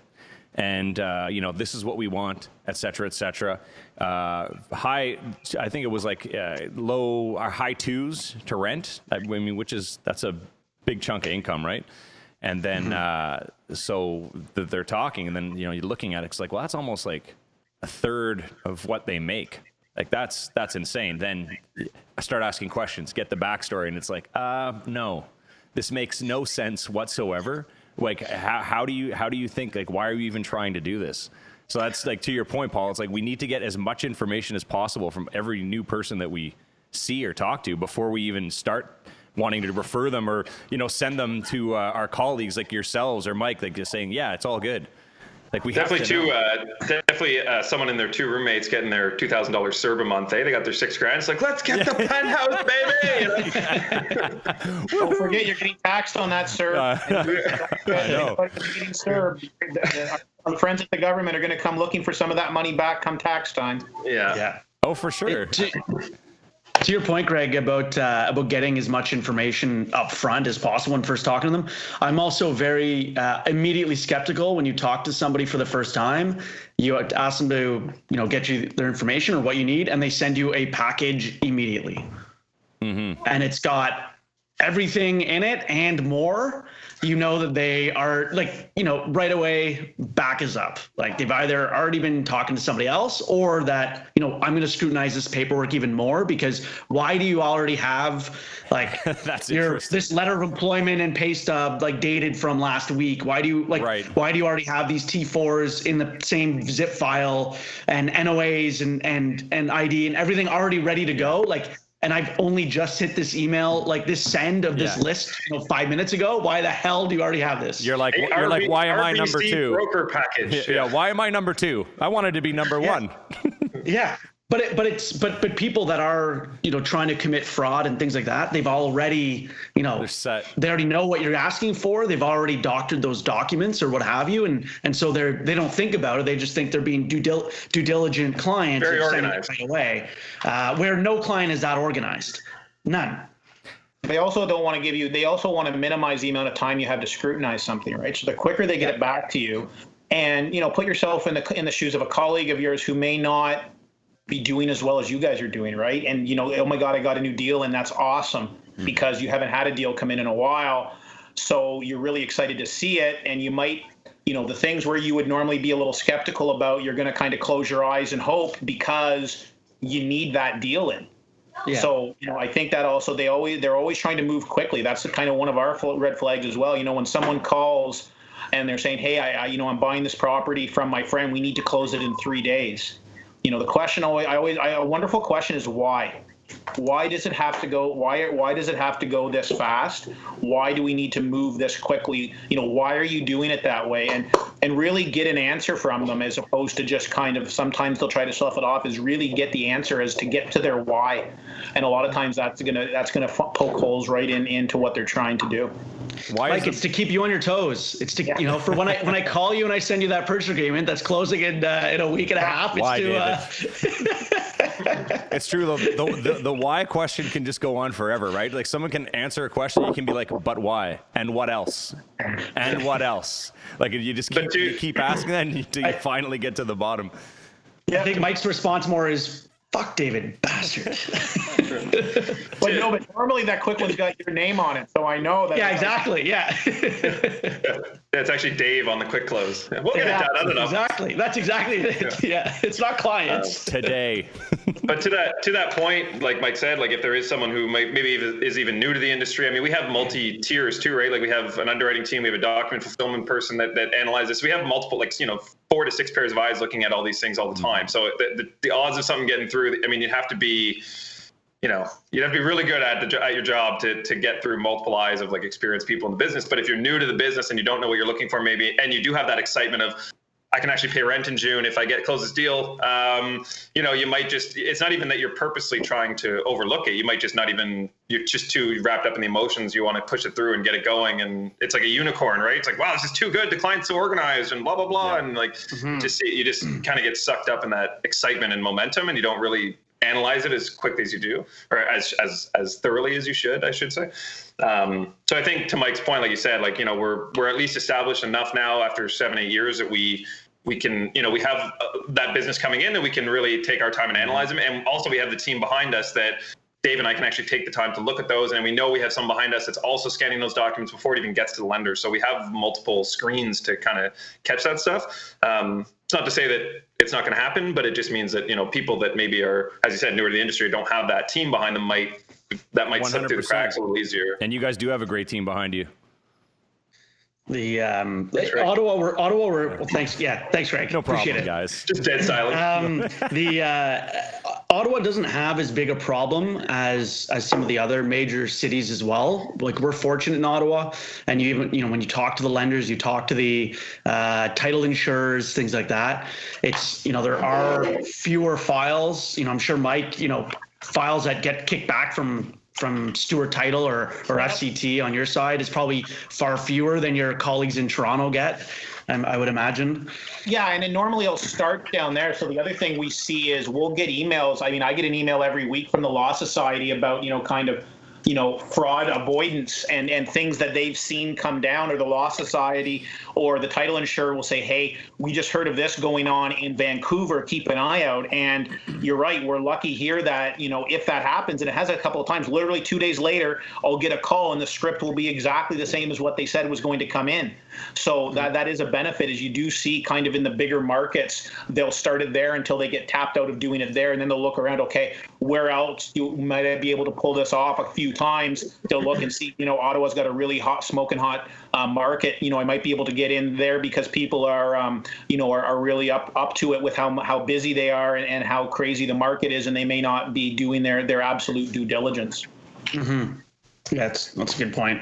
And uh, you know this is what we want et cetera et cetera. Uh, high i think it was like uh, low or high twos to rent. I mean which is that's a big chunk of income right and then uh, so th- they're talking and then you know you're looking at it it's like well that's almost like a third of what they make. Like that's that's insane. Then I start asking questions, get the backstory, and it's like, uh, no, this makes no sense whatsoever. Like, how, how do you how do you think? Like, why are you even trying to do this? So that's like to your point, Paul. It's like we need to get as much information as possible from every new person that we see or talk to before we even start wanting to refer them or you know send them to uh, our colleagues like yourselves or Mike, like just saying, yeah, it's all good. Like we Definitely have to two. Uh, definitely uh, someone and their two roommates getting their two thousand dollars serve a month. Eh? They got their six grand. It's like let's get the penthouse, baby. Don't forget you're getting taxed on that, sir. I know. Getting served. Our friends at the government are going to come looking for some of that money back come tax time. Yeah. Yeah. Oh, for sure. to, to your point, Greg, about uh, about getting as much information up front as possible when first talking to them, I'm also very uh, immediately skeptical when you talk to somebody for the first time. You ask them to, you know, get you their information or what you need, and they send you a package immediately, and it's got everything in it and more. You know that they are like, you know, right away back is up. Like they've either already been talking to somebody else or that, you know, I'm going to scrutinize this paperwork even more because why do you already have like That's your this letter of employment and pay stub like dated from last week? Why do you like Right. why do you already have these T4s in the same zip file and NOAs and and and ID and everything already ready to go? Like and I've only just hit this email, like this send of this Yeah. list, you know, five minutes ago. Why the hell do you already have this? You're like, you're like, why am I number two? Broker package. Yeah, why am I number two? I wanted to be number one. yeah, but it, but it's but but people that are you know trying to commit fraud and things like that, they've already you know They're set. they already know what you're asking for. They've already doctored those documents or what have you, and and so they're they don't think about it. They just think they're being due dil- due diligent clients Very and sending it organized. right away. Uh, where no client is that organized, none. They also don't want to give you. They also want to minimize the amount of time you have to scrutinize something, right? So the quicker they get it back to you, and you know, put yourself in the in the shoes of a colleague of yours who may not be doing as well as you guys are doing, right? And you know, oh my God, I got a new deal, and that's awesome hmm. because you haven't had a deal come in in a while, so you're really excited to see it, and you might. You know the things where you would normally be a little skeptical about, you're going to kind of close your eyes and hope because you need that deal in. Yeah. So you know, I think that also they always they're always trying to move quickly. That's the kind of one of our red flags as well. You know, when someone calls and they're saying, "Hey, I, I you know I'm buying this property from my friend. We need to close it in three days." You know, the question always I always I, a wonderful question is why. Why does it have to go? Why why does it have to go this fast? Why do we need to move this quickly? You know, why are you doing it that way? And and really get an answer from them as opposed to just kind of sometimes they'll try to slough it off. Is really get the answer as to get to their why. And a lot of times that's gonna that's gonna poke holes right in into what they're trying to do. Why Like is it's to keep you on your toes. It's to you know for when I when I call you and I send you that purchase agreement that's closing in uh, in a week and a half. It's Why, to uh, it's true though. The, the, the why question can just go on forever, right? Like someone can answer a question, you can be like, but why? And what else? And what else? Like you just keep, But dude- you keep asking that until you finally get to the bottom. Yeah. I think Mike's response more is "fuck David, bastard." But no, but normally that quick one's got your name on it, so I know that. yeah, exactly. Yeah, It's actually Dave on the quick close. We'll get it done. I don't know. exactly. That's exactly it. Yeah, it's not clients. Um, Today. But to that to that point, like Mike said, like if there is someone who might maybe is even new to the industry, I mean, we have multi tiers too, right? Like we have an underwriting team, we have a document fulfillment person that that analyzes. We have multiple, like you know, four to six pairs of eyes looking at all these things all the mm-hmm. time. So the, the, the odds of something getting through, I mean, you'd have to be. You know, you'd have to be really good at the at your job to to get through multiple eyes of like experienced people in the business. But if you're new to the business and you don't know what you're looking for, maybe, and you do have that excitement of, I can actually pay rent in June if I get close this deal. Um, you know, you might just, it's not even that you're purposely trying to overlook it. You might just not even, you're just too wrapped up in the emotions. You want to push it through and get it going. And it's like a unicorn, right? It's like, wow, this is too good. The client's so organized and blah, blah, blah. And like, just, see you just kind of get sucked up in that excitement and momentum and you don't really analyze it as quickly as you do or as, as, as thoroughly as you should, I should say. Um, so I think to Mike's point, like you said, like, you know, we're, we're at least established enough now after seven, eight years that we, we can, you know, we have uh, that business coming in that we can really take our time and analyze them. And also we have the team behind us that Dave and I can actually take the time to look at those. And we know we have some behind us that's also scanning those documents before it even gets to the lender. So we have multiple screens to kind of catch that stuff. Um, it's not to say that it's not going to happen, but it just means that, you know, people that maybe are, as you said, newer to the industry, don't have that team behind them might, that might slip through the cracks a little easier. And you guys do have a great team behind you. The um, right. Ottawa, we're Ottawa. We're well, thanks. Yeah, thanks, Frank No Appreciate problem, it. guys. Just dead silent. Um, the uh, Ottawa doesn't have as big a problem as as some of the other major cities as well. Like we're fortunate in Ottawa, and you even you know when you talk to the lenders, you talk to the uh, title insurers, things like that. It's you know there are fewer files. You know I'm sure Mike, you know files that get kicked back from from Stewart Title or or FCT on your side is probably far fewer than your colleagues in Toronto get. Um, I would imagine. Yeah, and then normally it'll start down there. So the other thing we see is we'll get emails. I mean, I get an email every week from the Law Society about, you know, kind of, you know, fraud avoidance and, and things that they've seen come down, or the Law Society or the title insurer will say, hey, we just heard of this going on in Vancouver. Keep an eye out. And you're right. We're lucky here that, you know, if that happens, and it has a couple of times, literally two days later, I'll get a call and the script will be exactly the same as what they said was going to come in. So that that is a benefit as you do see kind of in the bigger markets, they'll start it there until they get tapped out of doing it there. And then they'll look around, okay, where else do, might I be able to pull this off a few times to look and see, you know, Ottawa's got a really hot, smoking hot uh, market. You know, I might be able to get in there because people are, um, you know, are, are really up up to it with how how busy they are and, and how crazy the market is, and they may not be doing their their absolute due diligence. Mm-hmm. Yeah, that's that's a good point.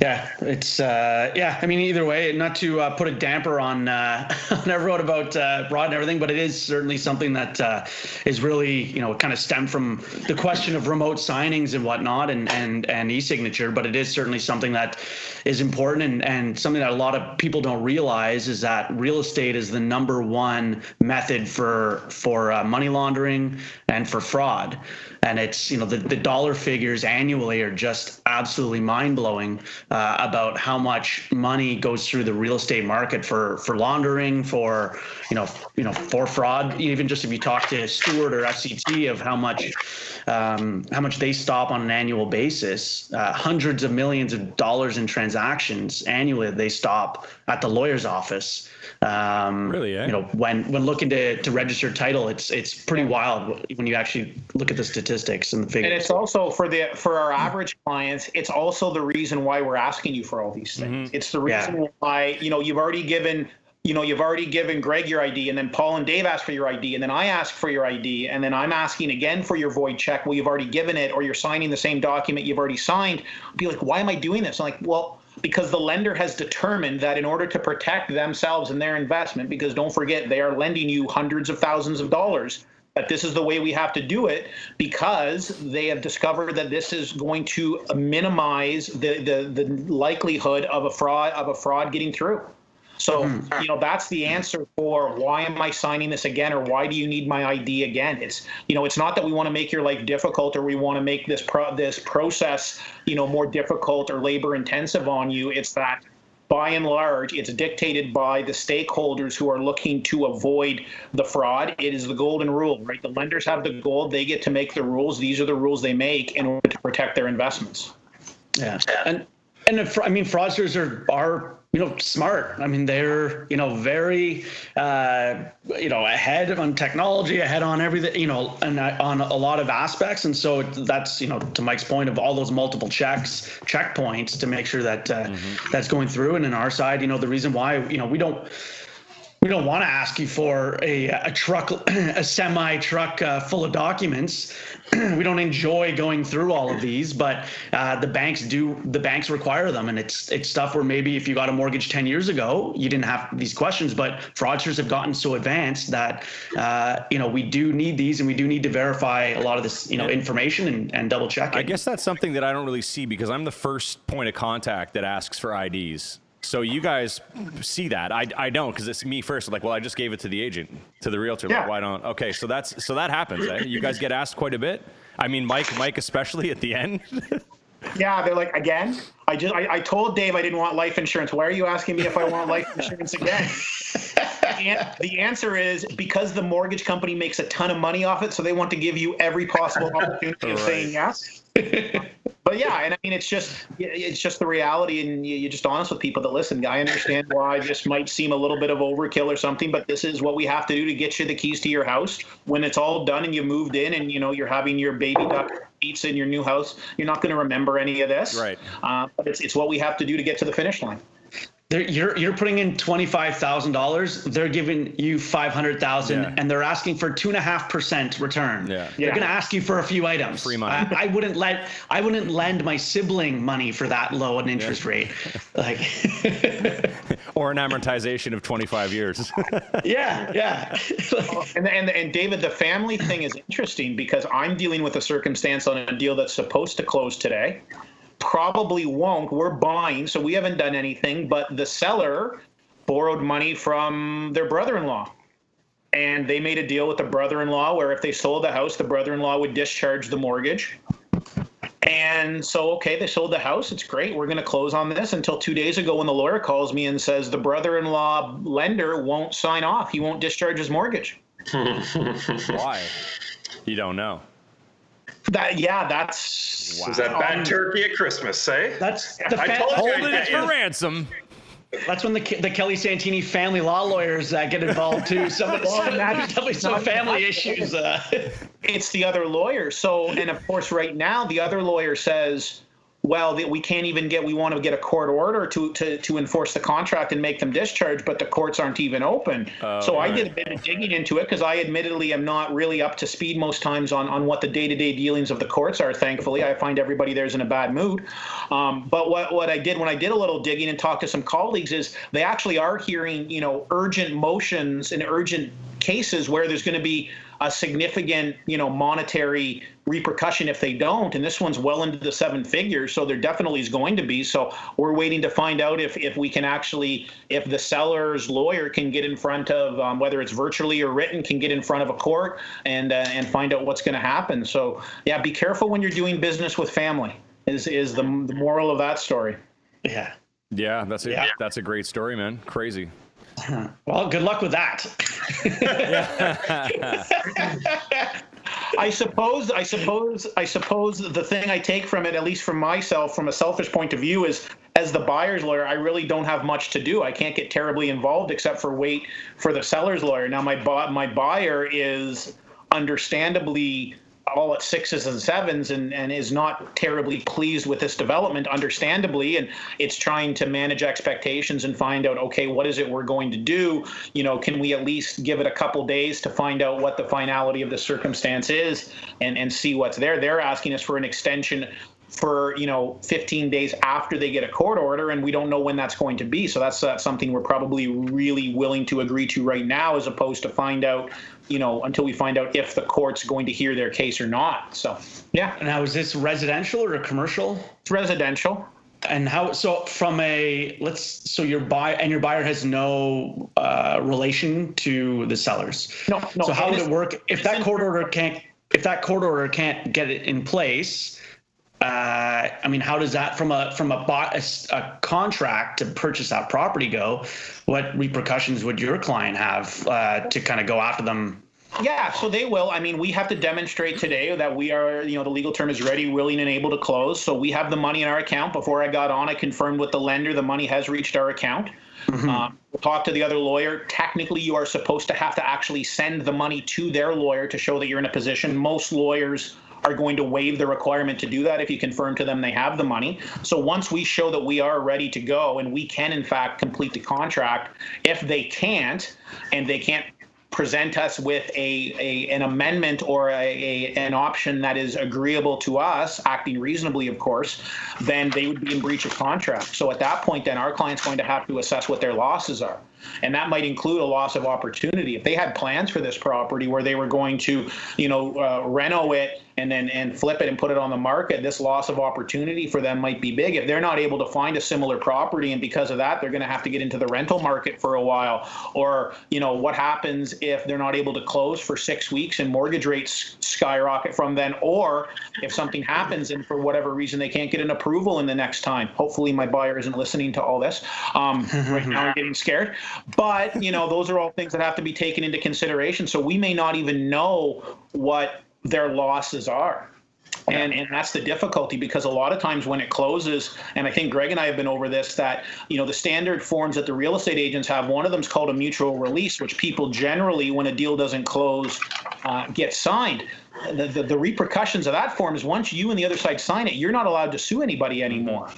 Yeah, it's uh, yeah. I mean, either way, not to uh, put a damper on uh, on everyone about uh, Rod and everything, but it is certainly something that uh, is really you know kind of stemmed from the question of remote signings and whatnot, and and and e-signature. But it is certainly something that is important, and and something that a lot of people don't realize is that real estate is the number one method for for uh, money laundering and for fraud and it's you know the, the dollar figures annually are just absolutely mind-blowing uh, about how much money goes through the real estate market for for laundering for you know you know for fraud. Even just if you talk to Stewart or FCT of how much um, how much they stop on an annual basis uh, hundreds of millions of dollars in transactions annually they stop at the lawyer's office um, really, eh? you know, when when looking to to register title, it's it's pretty wild when you actually look at the statistics and the figures. And it's also for the for our average clients, it's also the reason why we're asking you for all these things. Mm-hmm. It's the reason yeah. why you know you've already given you know, you've already given Greg your ID, and then Paul and Dave ask for your ID, and then I ask for your ID, and then I'm asking again for your void check. Well, you've already given it, or you're signing the same document you've already signed. I'll be like, why am I doing this? I'm like, well, because the lender has determined that in order to protect themselves and their investment, because don't forget, they are lending you hundreds of thousands of dollars, that this is the way we have to do it because they have discovered that this is going to minimize the, the, the likelihood of a fraud of a fraud getting through. So, mm-hmm. you know, that's the answer for why am I signing this again or why do you need my ID again? It's, you know, it's not that we want to make your life difficult or we want to make this pro- this process, you know, more difficult or labor intensive on you. It's that by and large, it's dictated by the stakeholders who are looking to avoid the fraud. It is the golden rule, right? The lenders have the gold, they get to make the rules. These are the rules they make in order to protect their investments. Yeah. And and if, I mean fraudsters are are you know smart. I mean they're you know very uh, you know ahead on technology ahead on everything you know and on a lot of aspects. And so that's you know to mike's point of all those multiple checks checkpoints to make sure that uh, mm-hmm. that's going through. And in our side you know the reason why you know we don't we don't want to ask you for a, a truck, a semi truck uh, full of documents. we don't enjoy going through all of these, but uh, the banks do. The banks require them, and it's it's stuff where maybe if you got a mortgage ten years ago, you didn't have these questions. But fraudsters have gotten so advanced that uh, you know we do need these, and we do need to verify a lot of this you know information and, and double check. I guess that's something that I don't really see because I'm the first point of contact that asks for IDs. So you guys see that? I, I don't because it's me first. Like, well, I just gave it to the agent, to the realtor. Yeah. Like, why don't? Okay, so that's so that happens. Eh? You guys get asked quite a bit. I mean, Mike, Mike especially at the end. yeah, they're like, again. I just I, I told Dave I didn't want life insurance. Why are you asking me if I want life insurance again? and the answer is because the mortgage company makes a ton of money off it, so they want to give you every possible opportunity right. of saying yes. But yeah, and I mean, it's just it's just the reality, and you're just honest with people that listen. I understand why this might seem a little bit of overkill or something, but this is what we have to do to get you the keys to your house. When it's all done and you moved in, and you know you're having your baby duck pizza in your new house, you're not going to remember any of this. Right. Uh, but it's it's what we have to do to get to the finish line. They're, you're you're putting in twenty five thousand dollars. They're giving you five hundred thousand, yeah. and they're asking for two and a half percent return. Yeah. they're going to ask you for a few items. Free money. I, I, wouldn't let I wouldn't lend my sibling money for that low an interest yeah. rate, like or an amortization of twenty five years. yeah, yeah. and, and and David, the family thing is interesting because I'm dealing with a circumstance on a deal that's supposed to close today probably won't. We're buying, so we haven't done anything, but the seller borrowed money from their brother in law. And they made a deal with the brother in law where if they sold the house, the brother in law would discharge the mortgage. And so, okay, they sold the house. It's great. We're going to close on this until two days ago when the lawyer calls me and says the brother in law lender won't sign off. He won't discharge his mortgage. Why? You don't know. That yeah, that's wow. is that bad um, turkey at Christmas, say? That's the fa- holding it for ransom. that's when the the Kelly Santini family law lawyers uh, get involved too. Some, Well, some, that's- definitely some family issues. Uh, it's the other lawyer. So, and of course, right now the other lawyer says, well, that we can't even get, we want to get a court order to, to, to enforce the contract and make them discharge, but the courts aren't even open. so I did a bit of digging into it because I admittedly am not really up to speed most times on, on what the day-to-day dealings of the courts are. Thankfully, I find everybody there's in a bad mood. Um, but what, what I did when I did a little digging and talked to some colleagues is they actually are hearing, you know, urgent motions and urgent cases where there's going to be a significant, you know, monetary repercussion if they don't. And this one's well into the seven figures, so there definitely is going to be. So we're waiting to find out if if we can actually, if the seller's lawyer can get in front of, um, whether it's virtually or written, can get in front of a court and uh, and find out what's going to happen. So yeah, be careful when you're doing business with family. Is is the the moral of that story? yeah. Yeah, that's a Yeah. that's a great story, man. Crazy. Well, good luck with that. I suppose, I suppose, I suppose the thing I take from it, at least from myself, from a selfish point of view, is as the buyer's lawyer, I really don't have much to do. I can't get terribly involved except for wait for the seller's lawyer. Now, my bu- my buyer is understandably all at sixes and sevens and, and is not terribly pleased with this development, understandably. And it's trying to manage expectations and find out, okay, what is it we're going to do? You know, can we at least give it a couple days to find out what the finality of the circumstance is and, and see what's there? They're asking us for an extension for you know 15 days after they get a court order and we don't know when that's going to be so that's uh, something we're probably really willing to agree to right now as opposed to find out you know until we find out if the court's going to hear their case or not so yeah Now, is this residential or commercial? it's residential And how? So from a let's so your buy and your buyer has no uh, relation to the sellers. No, no, So how would it work if that court order can't if that court order can't get it in place? Uh, I mean, how does that from a from a, buy, a, a contract to purchase that property go? What repercussions would your client have uh, to kind of go after them? Yeah, so they will. I mean, we have to demonstrate today that we are, you know, the legal term is ready, willing, and able to close. So we have the money in our account. Before I got on, I confirmed with the lender the money has reached our account. Um, we'll talk to the other lawyer. Technically, you are supposed to have to actually send the money to their lawyer to show that you're in a position. Most lawyers are going to waive the requirement to do that if you confirm to them they have the money. So once we show that we are ready to go and we can in fact complete the contract, if they can't and they can't present us with a, a an amendment or a, a an option that is agreeable to us, acting reasonably, of course, then they would be in breach of contract. So at that point, then our client's going to have to assess what their losses are. And that might include a loss of opportunity. If they had plans for this property where they were going to, you know, uh, reno it and then and flip it and put it on the market, this loss of opportunity for them might be big. If they're not able to find a similar property and because of that, they're going to have to get into the rental market for a while. Or, you know, what happens if they're not able to close for six weeks and mortgage rates skyrocket from then? Or if something happens and for whatever reason they can't get an approval in the next time. Hopefully, my buyer isn't listening to all this. Um, right now, I'm getting scared. But, you know, those are all things that have to be taken into consideration. So we may not even know what their losses are. And, and that's the difficulty because a lot of times when it closes, and I think Greg and I have been over this, that you know the standard forms that the real estate agents have. One of them is called a mutual release, which people generally, when a deal doesn't close, uh, get signed. The, the, the repercussions of that form is once you and the other side sign it, you're not allowed to sue anybody anymore.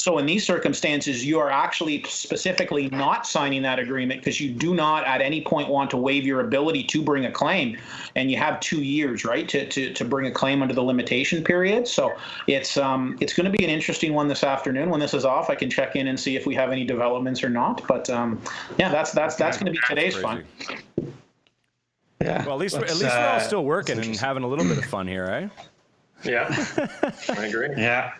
So in these circumstances, you are actually specifically not signing that agreement because you do not at any point want to waive your ability to bring a claim. And you have two years, right, to, to, to bring a claim under the limitation period. So it's um, it's going to be an interesting one this afternoon. When this is off, I can check in and see if we have any developments or not. But um, yeah, that's that's that's going to be today's fun. Yeah. Well, at least at Let's, least we're all uh, still working and having a little bit of fun here, eh? Yeah, I agree. Yeah.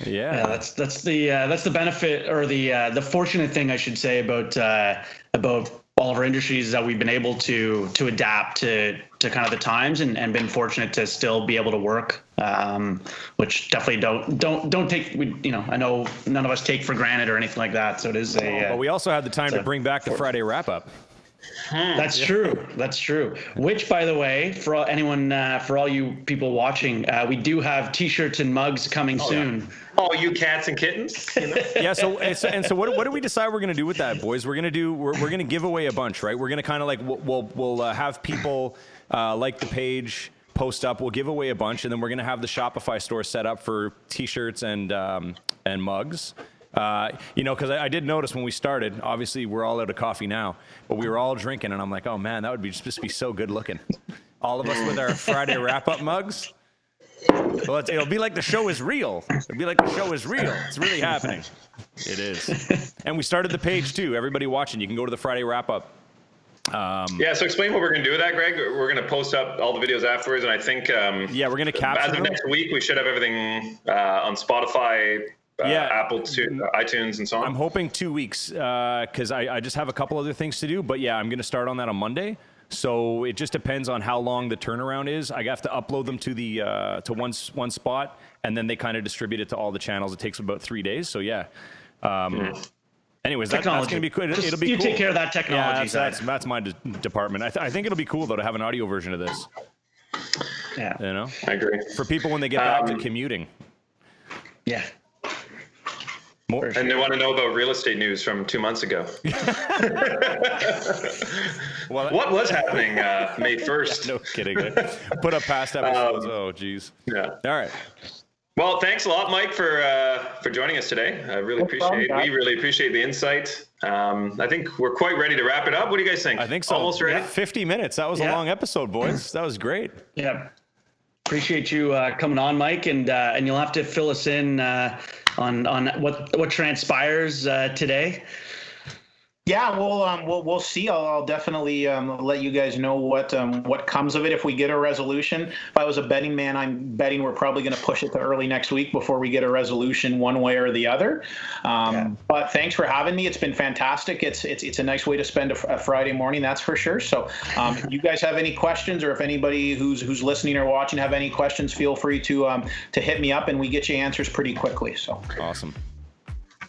Yeah. Yeah, that's that's the uh, that's the benefit or the uh, the fortunate thing I should say about uh, about all of our industries is that we've been able to to adapt to to kind of the times and, and been fortunate to still be able to work, um, which definitely don't don't don't take we you know I know none of us take for granted or anything like that. So it is a But we also had the time to bring back the Friday wrap up. That's true. That's true. Which, by the way, for all, anyone, uh, for all you people watching, uh, we do have T-shirts and mugs coming soon. Oh, you cats and kittens. You know? yeah. So and so, and so what, what do we decide we're gonna do with that, boys? We're gonna do we're, we're gonna give away a bunch, right? We're gonna kind of like we'll we'll, we'll uh, have people uh, like the page post up. We'll give away a bunch, and then we're gonna have the Shopify store set up for T-shirts and um, and mugs. Uh, you know, because I, I did notice when we started. Obviously, we're all out of coffee now, but we were all drinking, and I'm like, oh man, that would be just be so good looking. All of us with our Friday wrap up mugs. Well, it's, it'll be like the show is real. It'll be like the show is real. It's really happening. It is. And we started the page too. Everybody watching, you can go to the Friday wrap up. yeah. So explain what we're going to do with that, Greg. We're going to post up all the videos afterwards, and I think um, Yeah, we're gonna capture as of them. next week we should have everything uh, on Spotify, uh, Yeah. Apple, to, iTunes, and so on. I'm hoping two weeks because I, I just have a couple other things to do. But yeah, I'm going to start on that on Monday. So it just depends on how long the turnaround is. I have to upload them to the uh, to one one spot, and then they kind of distribute it to all the channels. It takes about three days. So yeah. Um, Anyways, that, that's going to be cool. It, will be you cool. take care of that Yeah, technology that's, that's, that's my de- department. I, th- I think it'll be cool though to have an audio version of this. Yeah. You know, I agree. for people when they get back to Um, commuting. Yeah. More, And they want to know about real estate news from two months ago. well, what was happening uh, May 1st? No kidding. Put up past episodes. Um, oh, geez. Yeah. All right. Well, thanks a lot, Mike, for uh, for joining us today. I really appreciate. problem, we really appreciate the insight. Um, I think we're quite ready to wrap it up. What do you guys think? I think so. Almost ready. 50 minutes. That was a long episode, boys. That was great. Yeah. Appreciate you uh, coming on, Mike, and uh, and you'll have to fill us in uh, on on what what transpires uh, today. Yeah, we'll um, we'll we'll see. I'll, I'll definitely um, let you guys know what um, what comes of it if we get a resolution. If I was a betting man, I'm betting we're probably going to push it to early next week before we get a resolution one way or the other. Um, But thanks for having me. It's been fantastic. It's it's it's a nice way to spend a, a Friday morning, that's for sure. So, um, if you guys have any questions, or if anybody who's who's listening or watching have any questions, feel free to um, to hit me up, and we get you answers pretty quickly. So. Awesome.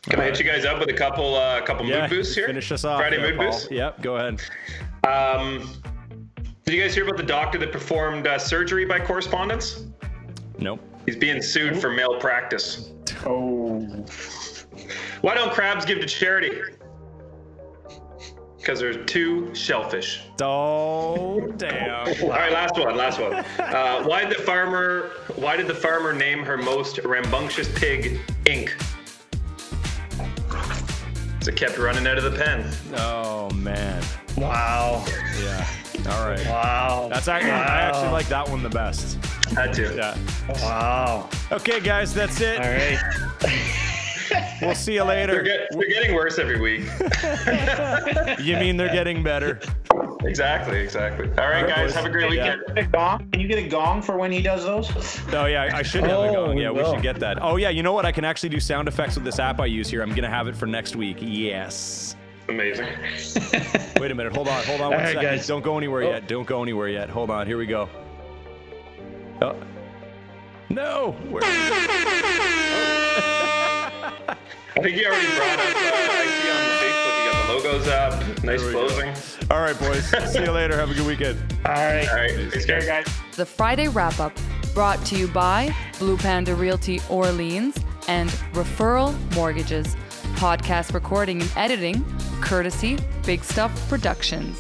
Can I hit you guys up with a couple uh, couple Yeah. mood boosts here? Finish us off. Friday there, mood Paul. boosts. Yep. Go ahead. Um, did you guys hear about the doctor that performed uh, surgery by correspondence? Nope. He's being sued for malpractice. Oh. Why don't crabs give to charity? Because they're too shellfish. Oh, damn. All right, last one, last one. Uh, why did the farmer? Why did the farmer name her most rambunctious pig Ink? 'Cause it kept running out of the pen. Oh, man. Wow. Yeah. All right. Wow. That's actually, I actually like that one the best. Had to. Yeah. Wow. Okay, guys, that's it. All right. We'll see you They're, later. get, they're getting worse every week. You mean they're getting better? Exactly, exactly. All right, All right, guys, boys. have a great Yeah. weekend. Gong? Can you get a gong for when he does those? Oh yeah, I should have a Oh, gong. Yeah, we will. should get that. Oh yeah, you know what? I can actually do sound effects with this app I use here. I'm gonna have it for next week. Yes. Amazing. Wait a minute. Hold on. Hold on one All right, second. guys. Don't go anywhere Oh. yet. Don't go anywhere yet. Hold on. Here we go. Oh. No. Where? I think you already brought up. Uh, logos up. Nice There we go. closing. All right, boys. see you later. Have a good weekend. All right. All right, thanks, guys. guys. The Friday wrap up brought to you by Blue Panda Realty Orleans and Referral Mortgages. Podcast recording and editing courtesy Big Stuff Productions.